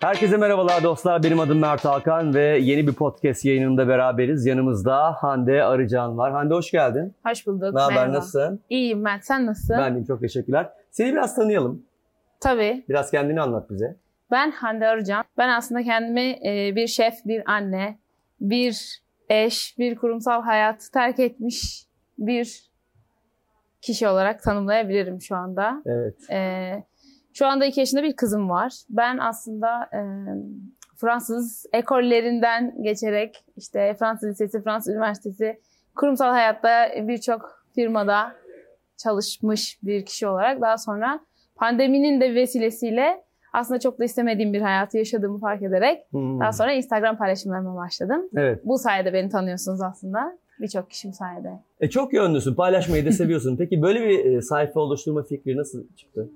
Herkese merhabalar dostlar. Benim adım Mert Hakan ve yeni bir podcast yayınında beraberiz. Yanımızda Hande Arıcan var. Hande hoş geldin. Hoş bulduk. Ne haber, Merhaba. nasılsın? İyiyim Mert. Sen nasılsın? Ben deyim, çok teşekkürler. Seni biraz tanıyalım. Tabii. Biraz kendini anlat bize. Ben Hande Arıcan. Ben aslında kendimi e, bir şef, bir anne, bir eş, bir kurumsal hayatı terk etmiş bir kişi olarak tanımlayabilirim şu anda. Evet. E, şu anda iki yaşında bir kızım var. Ben aslında e, Fransız ekollerinden geçerek işte Fransız Lisesi, Fransız Üniversitesi kurumsal hayatta birçok firmada çalışmış bir kişi olarak daha sonra pandeminin de vesilesiyle aslında çok da istemediğim bir hayatı yaşadığımı fark ederek Hmm. daha sonra Instagram paylaşımlarıma başladım. Evet. Bu sayede beni tanıyorsunuz aslında. Birçok kişi bu sayede. E, çok yönlüsün. Paylaşmayı da seviyorsun. Peki böyle bir sayfa oluşturma fikri nasıl çıktı?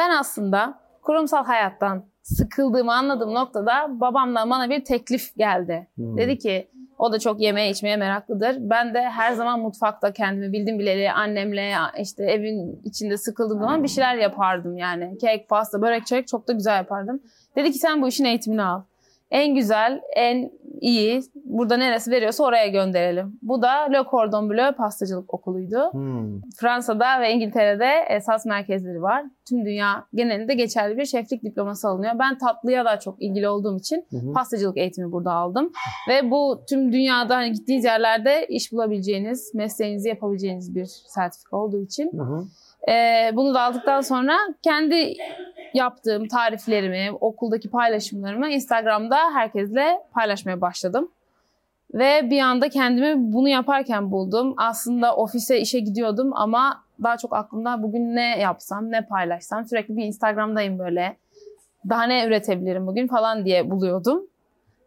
Ben aslında kurumsal hayattan sıkıldığımı anladığım noktada babamdan bana bir teklif geldi. Hmm. Dedi ki o da çok yemeğe içmeye meraklıdır. Ben de her zaman mutfakta kendimi bildim bileli annemle işte evin içinde sıkıldığım zaman bir şeyler yapardım yani. Kek, pasta, börek, çörek çok da güzel yapardım. Dedi ki sen bu işin eğitimini al. En güzel, en iyi, burada neresi veriyorsa oraya gönderelim. Bu da Le Cordon Bleu pastacılık okuluydu. Hmm. Fransa'da ve İngiltere'de esas merkezleri var. Tüm dünya genelinde geçerli bir şeflik diploması alınıyor. Ben tatlıya da çok ilgili olduğum için hı. pastacılık eğitimi burada aldım. Ve bu tüm dünyada hani gittiğiniz yerlerde iş bulabileceğiniz, mesleğinizi yapabileceğiniz bir sertifika olduğu için. Hı. Ee, bunu da aldıktan sonra kendi yaptığım tariflerimi, okuldaki paylaşımlarımı Instagram'da herkesle paylaşmaya başladım. Ve bir anda kendimi bunu yaparken buldum. Aslında ofise işe gidiyordum ama daha çok aklımda bugün ne yapsam, ne paylaşsam. Sürekli bir Instagram'dayım böyle. Daha ne üretebilirim bugün falan diye buluyordum.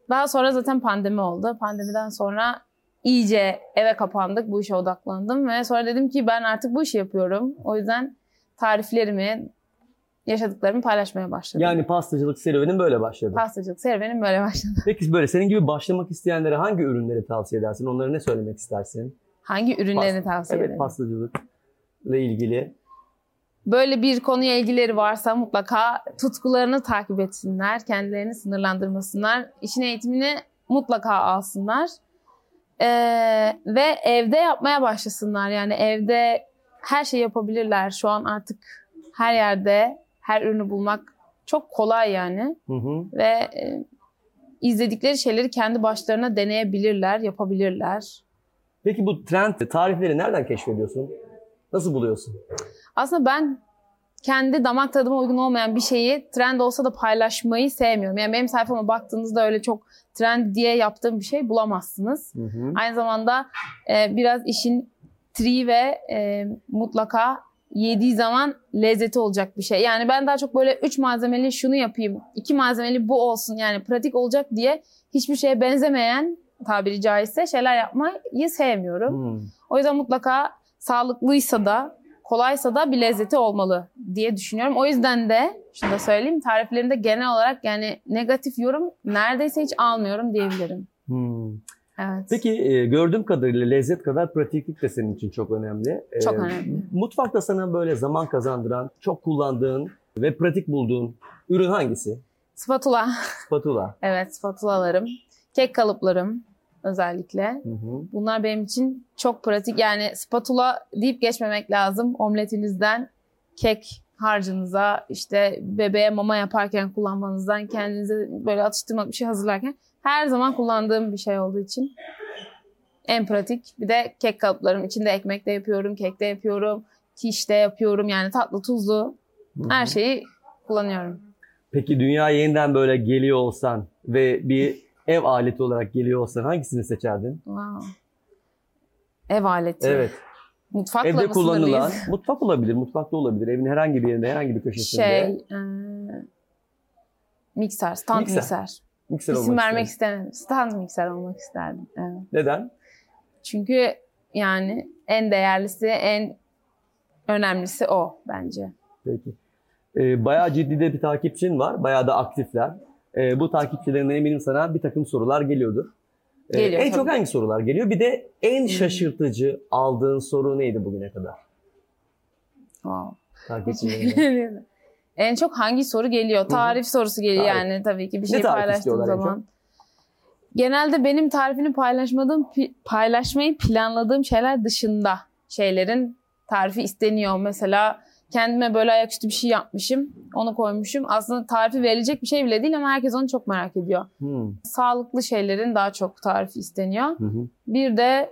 Daha sonra zaten pandemi oldu. Pandemiden sonra iyice eve kapandık, bu işe odaklandım ve sonra dedim ki ben artık bu işi yapıyorum. O yüzden tariflerimi, yaşadıklarımı paylaşmaya başladım. Yani pastacılık serüvenin böyle başladı. Pastacılık serüvenim böyle başladı. Peki böyle senin gibi başlamak isteyenlere hangi ürünleri tavsiye edersin? Onlara ne söylemek istersin? Hangi ürünlerini Pasta- tavsiye Evet ederim? pastacılıkla ilgili. Böyle bir konuya ilgileri varsa mutlaka tutkularını takip etsinler, kendilerini sınırlandırmasınlar, işin eğitimini mutlaka alsınlar Ee, ve evde yapmaya başlasınlar. Yani evde her şeyi yapabilirler. Şu an artık her yerde her ürünü bulmak çok kolay yani Hı hı. ve e, izledikleri şeyleri kendi başlarına deneyebilirler, yapabilirler. Peki bu trend tarifleri nereden keşfediyorsun? Nasıl buluyorsun? Aslında ben kendi damak tadıma uygun olmayan bir şeyi trend olsa da paylaşmayı sevmiyorum. Yani benim sayfama baktığınızda öyle çok trend diye yaptığım bir şey bulamazsınız. Hı hı. Aynı zamanda e, biraz işin tri ve e, mutlaka yediği zaman lezzeti olacak bir şey. Yani ben daha çok böyle üç malzemeli şunu yapayım, iki malzemeli bu olsun yani pratik olacak diye hiçbir şeye benzemeyen tabiri caizse şeyler yapmayı sevmiyorum. Hmm. O yüzden mutlaka sağlıklıysa da kolaysa da bir lezzeti olmalı diye düşünüyorum. O yüzden de şunu da söyleyeyim tariflerinde genel olarak yani negatif yorum neredeyse hiç almıyorum diyebilirim. Hmm. Evet. Peki e, gördüğüm kadarıyla lezzet kadar pratiklik de senin için çok önemli. E, Çok önemli. Mutfakta sana böyle zaman kazandıran, çok kullandığın ve pratik bulduğun ürün hangisi? Spatula. Spatula. Evet spatulalarım. Kek kalıplarım özellikle. Hı hı. Bunlar benim için çok pratik. Yani spatula deyip geçmemek lazım. Omletinizden kek harcınıza, işte bebeğe mama yaparken kullanmanızdan, kendinize böyle atıştırmak bir şey hazırlarken her zaman kullandığım bir şey olduğu için en pratik. Bir de kek kalıplarım. içinde ekmek de yapıyorum, kek de yapıyorum, kiş de yapıyorum. Yani tatlı, tuzlu Hı hı. her şeyi kullanıyorum. Peki dünyaya yeniden böyle geliyor olsan ve bir ev aleti olarak geliyor olsan hangisini seçerdin? Wow. Ev aleti. Evet. Mutfakla Evde kullanılan, mutfak olabilir, mutfakta olabilir, evin herhangi bir yerinde, herhangi bir köşesinde. Şey, e, mikser, stand Mikser. mikser. mikser İsim vermek istemedim. Stand mikser olmak isterdim. Evet. Neden? Çünkü yani en değerlisi, en önemlisi o bence. Peki. Ee, bayağı ciddi de bir takipçin var. Bayağı da aktifler. Ee, bu takipçilerinden eminim sana bir takım sorular geliyordur. Ee, Geliyor, en çok tabii. hangi sorular geliyor? Bir de en Hmm. şaşırtıcı aldığın soru neydi bugüne kadar? Wow. Takipçilerinden. En çok hangi soru geliyor? Tarif sorusu geliyor Tarif. yani tabii ki bir şey tarif paylaştığım istiyorlar en zaman. Genelde benim tarifini paylaşmadığım, pi- paylaşmayı planladığım şeyler dışında şeylerin tarifi isteniyor. Mesela kendime böyle ayaküstü bir şey yapmışım, onu koymuşum. Aslında tarifi verilecek bir şey bile değil ama herkes onu çok merak ediyor. Hmm. Sağlıklı şeylerin daha çok tarifi isteniyor. Hı hı. Bir de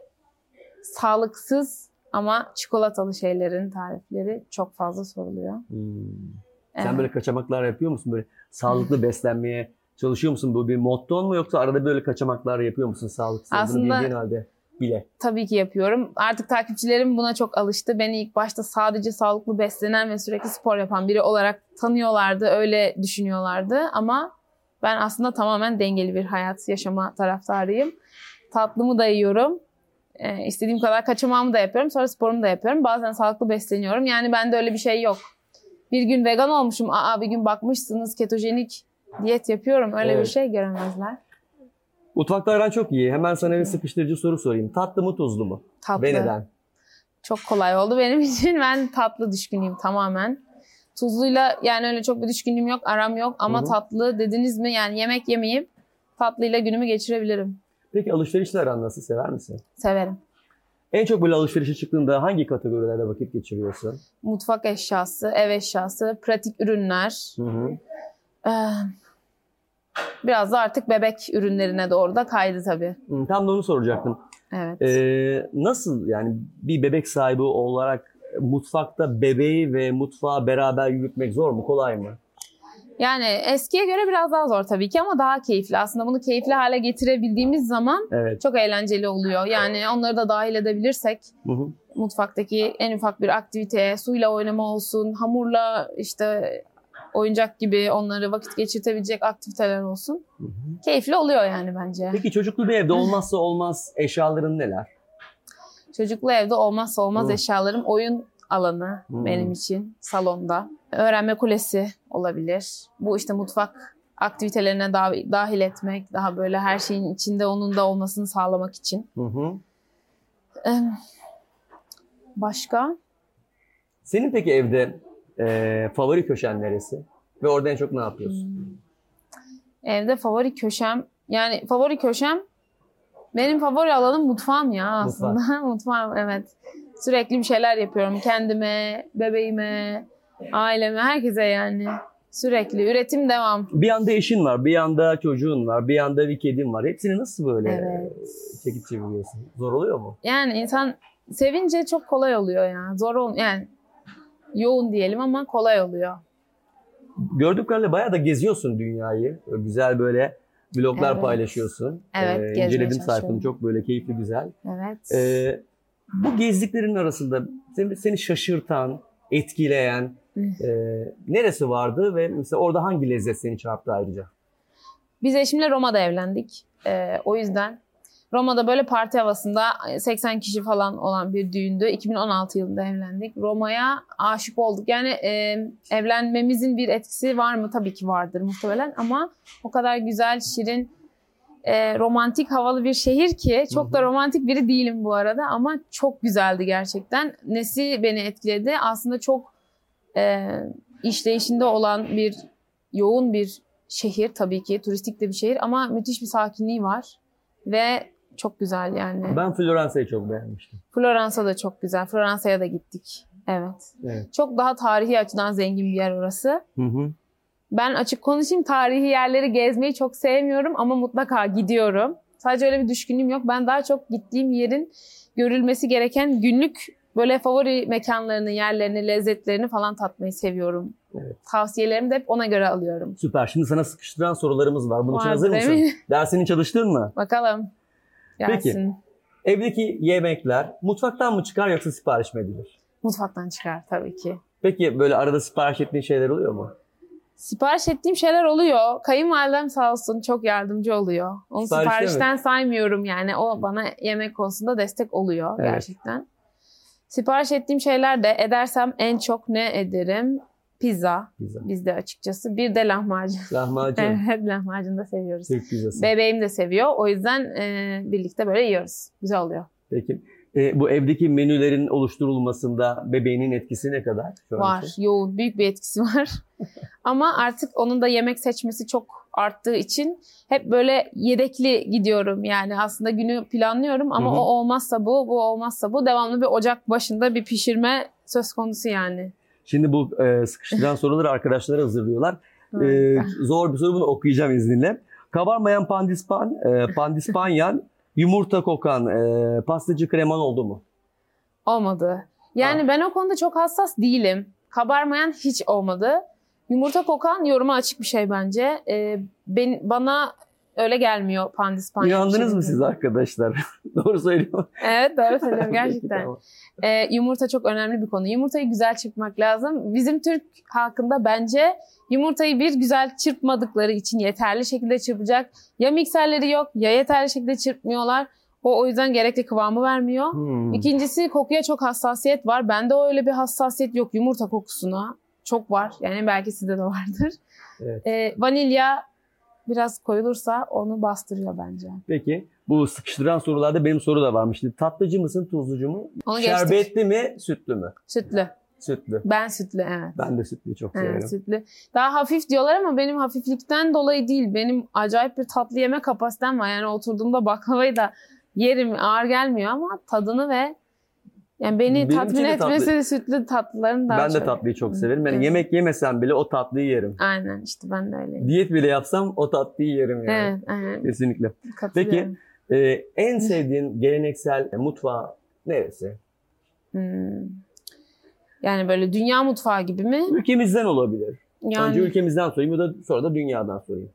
sağlıksız ama çikolatalı şeylerin tarifleri çok fazla soruluyor. Hmm. Sen Evet. böyle kaçamaklar yapıyor musun? Böyle sağlıklı beslenmeye çalışıyor musun? Bu bir motton mu yoksa arada böyle kaçamaklar yapıyor musun sağlıksız? Aslında- halde bile. Tabii ki yapıyorum. Artık takipçilerim buna çok alıştı. Beni ilk başta sadece sağlıklı beslenen ve sürekli spor yapan biri olarak tanıyorlardı, öyle düşünüyorlardı. Ama ben aslında tamamen dengeli bir hayat yaşama taraftarıyım. Tatlımı da yiyorum. Ee, istediğim kadar kaçamağımı da yapıyorum. Sonra sporumu da yapıyorum. Bazen sağlıklı besleniyorum. Yani bende öyle bir şey yok. Bir gün vegan olmuşum. Aa bir gün bakmışsınız ketojenik diyet yapıyorum. Öyle bir Evet. şey göremezler. Mutfakta aran çok iyi. Hemen sana bir sıkıştırıcı soru sorayım. Tatlı mı tuzlu mu? Tatlı. Ve neden? Çok kolay oldu benim için. Ben tatlı düşkünüyüm tamamen. Tuzluyla yani öyle çok bir düşkünlüğüm yok, aram yok ama Hı hı. tatlı dediniz mi yani yemek yemeyip tatlıyla günümü geçirebilirim. Peki alışverişle aran nasıl? Sever misin? Severim. En çok böyle alışverişe çıktığında hangi kategorilerde vakit geçiriyorsun? Mutfak eşyası, ev eşyası, pratik ürünler. Hı hı. Ee, biraz da artık bebek ürünlerine doğru da kaydı tabii. Tam da onu soracaktım. Evet. Ee, nasıl yani bir bebek sahibi olarak mutfakta bebeği ve mutfağı beraber yürütmek zor mu? Kolay mı? Yani eskiye göre biraz daha zor tabii ki ama daha keyifli. Aslında bunu keyifli hale getirebildiğimiz zaman Evet. çok eğlenceli oluyor. Yani onları da dahil edebilirsek Hı hı. mutfaktaki en ufak bir aktiviteye, suyla oynama olsun, hamurla işte oyuncak gibi onları vakit geçirtebilecek aktiviteler olsun. Hı hı. Keyifli oluyor yani bence. Peki çocuklu bir evde olmazsa olmaz eşyaların neler? Çocuklu evde olmazsa olmaz Hı. eşyalarım oyun alanı Hı. benim için salonda. Öğrenme kulesi olabilir. Bu işte mutfak aktivitelerine da- dahil etmek, daha böyle her şeyin içinde onun da olmasını sağlamak için. Hı hı. Ee, Başka? Senin peki evde e, favori köşen neresi? Ve orada en çok ne yapıyorsun? Evde favori köşem yani favori köşem benim favori alanım mutfağım ya aslında. mutfağım evet. Sürekli bir şeyler yapıyorum kendime, bebeğime, aileme, herkese yani. Sürekli üretim devam. Bir yanda eşin var, bir yanda çocuğun var, bir yanda bir kedin var. Hepsini nasıl böyle Evet. çekip çeviriyorsun? Zor oluyor mu? Yani insan sevince çok kolay oluyor ya. Zor ol yani yoğun diyelim ama kolay oluyor. Gördüğüm kadarıyla bayağı da geziyorsun dünyayı. Güzel böyle vloglar Evet. paylaşıyorsun. Evet, Ee, inceledim sayfanı çok böyle keyifli güzel. Evet. Ee, bu gezdiklerin arasında seni, seni şaşırtan, etkileyen e, neresi vardı ve mesela orada hangi lezzet seni çarptı ayrıca? Biz eşimle Roma'da evlendik. Ee, o yüzden Roma'da böyle parti havasında 80 kişi falan olan bir düğündü. 2016 yılında evlendik. Roma'ya aşık olduk. Yani e, evlenmemizin bir etkisi var mı? Tabii ki vardır muhtemelen ama o kadar güzel, şirin, e, romantik, havalı bir şehir ki çok da romantik biri değilim bu arada ama çok güzeldi gerçekten. Nesi beni etkiledi? Aslında çok e, işleyişinde olan bir yoğun bir şehir tabii ki turistik de bir şehir ama müthiş bir sakinliği var ve çok güzel yani. Ben Floransa'yı çok beğenmiştim. Floransa da çok güzel. Floransa'ya da gittik. Evet. Evet. Çok daha tarihi açıdan zengin bir yer orası. Hı hı. Ben açık konuşayım tarihi yerleri gezmeyi çok sevmiyorum ama mutlaka gidiyorum. Sadece öyle bir düşkünlüğüm yok. Ben daha çok gittiğim yerin görülmesi gereken günlük böyle favori mekanlarını, yerlerini, lezzetlerini falan tatmayı seviyorum. Evet. Tavsiyelerimi de hep ona göre alıyorum. Süper. Şimdi sana sıkıştıran sorularımız var. Bunun için hazır mısın? Dersini çalıştın mı? Bakalım. Peki. Gelsin. Evdeki yemekler mutfaktan mı çıkar yoksa sipariş mi edilir? Mutfaktan çıkar tabii ki. Peki böyle arada sipariş ettiğin şeyler oluyor mu? Sipariş ettiğim şeyler oluyor. Kayınvalidem sağ olsun çok yardımcı oluyor. Onu Siparişte mi? siparişten saymıyorum yani. O bana yemek konusunda destek oluyor Evet. gerçekten. Sipariş ettiğim şeyler de edersem en çok ne ederim? Pizza Pizza. bizde açıkçası. Bir de lahmacun. Lahmacun. evet lahmacun da seviyoruz. Türk pizzası. Bebeğim de seviyor. O yüzden e, birlikte böyle yiyoruz. Güzel oluyor. Peki. e, bu evdeki menülerin oluşturulmasında bebeğinin etkisi ne kadar? şu Var. için? Yoğun. Büyük bir etkisi var. Ama artık onun da yemek seçmesi çok arttığı için hep böyle yedekli gidiyorum. Yani aslında günü planlıyorum ama Hı hı. o olmazsa bu, bu olmazsa bu. Devamlı bir ocak başında bir pişirme söz konusu yani. Şimdi bu e, sıkıştıran soruları arkadaşlara hazırlıyorlar. E, zor bir soru bunu okuyacağım izninle. Kabarmayan pandispan, e, pandispanyan, yumurta kokan e, pastacı kreman oldu mu? Olmadı. Yani Ha. ben o konuda çok hassas değilim. Kabarmayan hiç olmadı. Yumurta kokan yoruma açık bir şey bence. Ee, ben, bana öyle gelmiyor pandispanyan. Uyandınız mı siz arkadaşlar? Doğru söylüyorum. Evet doğru söylüyorum gerçekten. Ee, yumurta çok önemli bir konu. Yumurtayı güzel çırpmak lazım. Bizim Türk halkında bence yumurtayı bir güzel çırpmadıkları için yeterli şekilde çırpacak. Ya mikserleri yok ya yeterli şekilde çırpmıyorlar. O o yüzden gerekli kıvamı vermiyor. Hmm. İkincisi kokuya çok hassasiyet var. Bende öyle bir hassasiyet yok yumurta kokusuna. Çok var. Yani belki sizde de vardır. Evet. Ee, vanilya biraz koyulursa onu bastırıyor bence. Peki bu sıkıştıran sorularda benim soru da varmış. Şimdi Tatlıcı mısın, tuzlucu mu? Onu geçtik. Şerbetli mi, sütlü mü? Sütlü. Sütlü. Ben sütlü evet. Ben de sütlüyü çok severim. Evet, sütlü. Daha hafif diyorlar ama benim hafiflikten dolayı değil. Benim acayip bir tatlı yeme kapasitem var. Yani oturduğumda baklavayı da yerim ağır gelmiyor ama tadını ve yani beni Benimki tatmin tatlı. etmesi de sütlü tatlıların daha ben de çok. tatlıyı çok severim. Yani Evet. yemek yemesem bile o tatlıyı yerim. Aynen işte ben de öyleyim. Diyet bile yapsam o tatlıyı yerim yani. Evet, aynen. Kesinlikle. Katılıyorum. Ee, en sevdiğin geleneksel mutfağı neresi? Hmm. Yani böyle dünya mutfağı gibi mi? Ülkemizden olabilir. Yani Önce ülkemizden sorayım ya da sonra da dünyadan sorayım.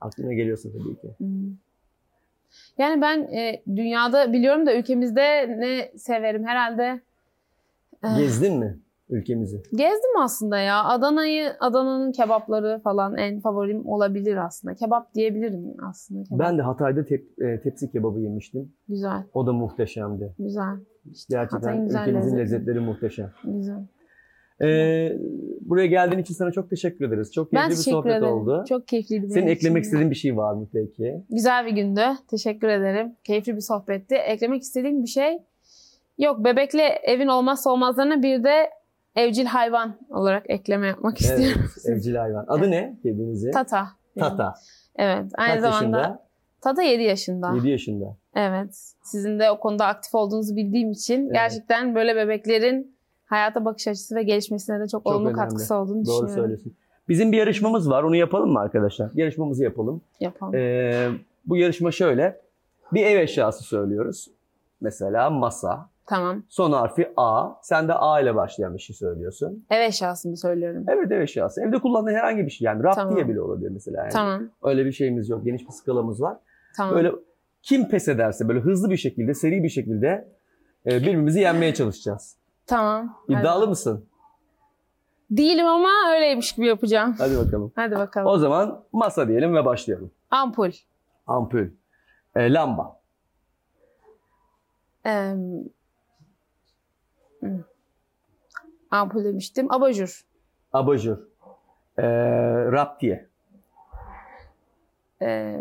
Aklına geliyorsa tabii ki. Hmm. Yani ben e, dünyada biliyorum da ülkemizde ne severim herhalde. eh, Gezdin mi ülkemizi? Gezdim aslında ya. Adana'yı, Adana'nın kebapları falan en favorim olabilir aslında. Kebap diyebilirim aslında. Kebap. Ben de Hatay'da tep- e, tepsi kebabı yemiştim. Güzel, O da muhteşemdi. güzel, Gerçekten Hatay'ın güzel ülkemizin lezzeti. lezzetleri muhteşem. güzel. Ee, buraya geldiğin için sana çok teşekkür ederiz. Çok Ben keyifli bir sohbet ederim. oldu. Çok keyifliydi Senin için eklemek de. istediğin bir şey var mı peki? Güzel bir gündü. Teşekkür ederim. Keyifli bir sohbetti. Eklemek istediğim bir şey yok. Bebekle evin olmazsa olmazlarına bir de evcil hayvan olarak ekleme yapmak Evet, istiyorum. evcil hayvan. Adı ne kedinizin? Tata. Tata. Evet. Aynı Kaç zamanda yaşında? Tata 7 yaşında. 7 yaşında. Evet. Sizin de o konuda aktif olduğunuzu bildiğim için Evet. gerçekten böyle bebeklerin hayata bakış açısı ve gelişmesine de çok, Çok olumlu önemli. katkısı olduğunu Doğru düşünüyorum. söylüyorsun. Bizim bir yarışmamız var. Onu yapalım mı arkadaşlar? Yarışmamızı yapalım. Yapalım. Ee, bu yarışma şöyle. Bir ev eşyası söylüyoruz. Mesela masa. Tamam. Son harfi A. Sen de A ile başlayan bir şey söylüyorsun. Ev eşyasını söylüyorum. Evet ev eşyası. Evde kullandığın herhangi bir şey. Yani raf Tamam. diye bile olabilir mesela. Yani. Tamam. Öyle bir şeyimiz yok. Geniş bir skalamız var. Tamam. Böyle kim pes ederse böyle hızlı bir şekilde, seri bir şekilde e, birbirimizi yenmeye çalışacağız. Tamam. İddialı Hadi. mısın? Değilim ama öyleymiş gibi yapacağım. Hadi bakalım. Hadi bakalım. O zaman masa diyelim ve başlayalım. Ampul. Ampul. E, lamba. Ee. Ampul demiştim. Abajur. Abajur. E, raptiye. Ee,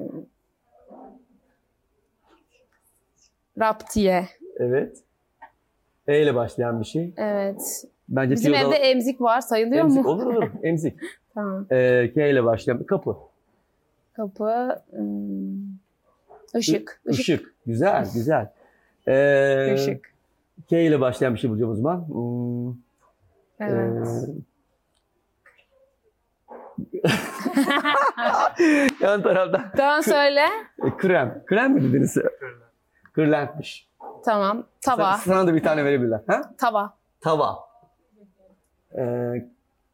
raptiye. Evet. E ile başlayan bir şey. Evet. Bence Bizim Theodor- evde emzik var. Sayılıyor emzik. mu? Olur olur. Emzik. Tamam. E, K ile başlayan bir kapı. Kapı. hmm, Işık. Işık. Işık. Güzel, güzel. E, Işık. K ile başlayan bir şey bulacağım o zaman. Hmm, Evet. e, yan taraftan. Tamam söyle. Krem. Krem mi dediniz? Kırlentmiş. Tamam. Tava. Sana, sana da bir tane verebilirler. Ha? Tava. Tava. Ee,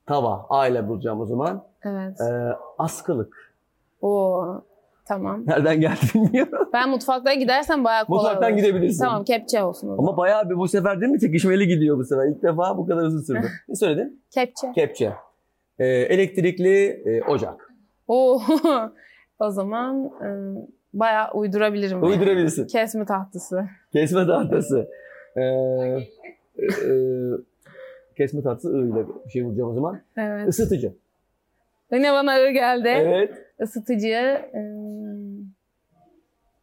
tava. A ile bulacağım o zaman. Evet. Ee, askılık. Oo. Tamam. Nereden geldi bilmiyorum. Ben mutfaktan gidersem bayağı kolay Mutfaktan olur. gidebilirsin. Tamam kepçe olsun. o zaman. Ama bayağı bir bu sefer değil mi çekişmeli gidiyor bu sefer. İlk defa bu kadar uzun sürdü. ne söyledin? Kepçe. Kepçe. Ee, elektrikli e, ocak. Oo. o zaman ım, bayağı uydurabilirim. yani. Uydurabilirsin. Kesme tahtası. Kesme tahtası. Ee, e, kesme tahtası I ile bir şey bulacağım o zaman. Evet. Isıtıcı. Yine bana ağır geldi. Evet. Isıtıcı. ım,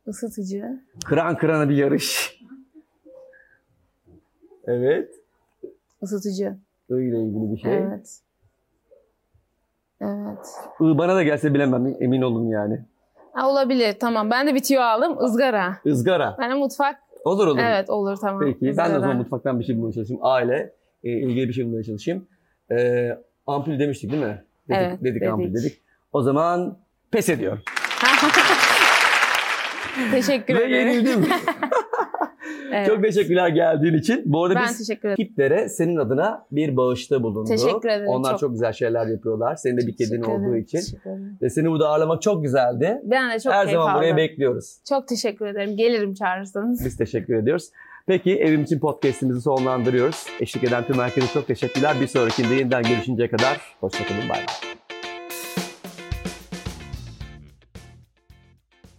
ısıtıcı. Kıran kırana bir yarış. Evet. Isıtıcı. Öyle ilgili bir şey. Evet. Evet. I bana da gelse bilemem emin olun yani. Ha, olabilir tamam. Ben de bitiyor aldım. Izgara. Izgara. Ben de mutfak. Olur olur. Evet olur tamam. Peki ben de o Izgara. zaman mutfaktan bir şey bulmaya çalışayım. Aile e, ilgili bir şey bulmaya çalışayım. E, ampul demiştik değil mi? Dedik, Evet, dedik, ampul dedik. dedik. O zaman pes ediyorum. Teşekkür Ve ederim. yenildim. Evet. Çok teşekkürler geldiğin için. Bu arada ben biz. Kiplere senin adına bir bağışta bulundu. Teşekkür ederim, Onlar çok, çok. güzel şeyler yapıyorlar. Senin de bir kedin olduğu için. Ve seni burada ağırlamak çok güzeldi. Ben de çok Her zaman buraya aldım. bekliyoruz. Çok teşekkür ederim. Gelirim çağırırsanız. Biz teşekkür ediyoruz. Peki evim için podcastimizi sonlandırıyoruz. Eşlik eden tüm herkese çok teşekkürler. Bir sonrakinde yeniden görüşünceye kadar hoşçakalın. Bay bay.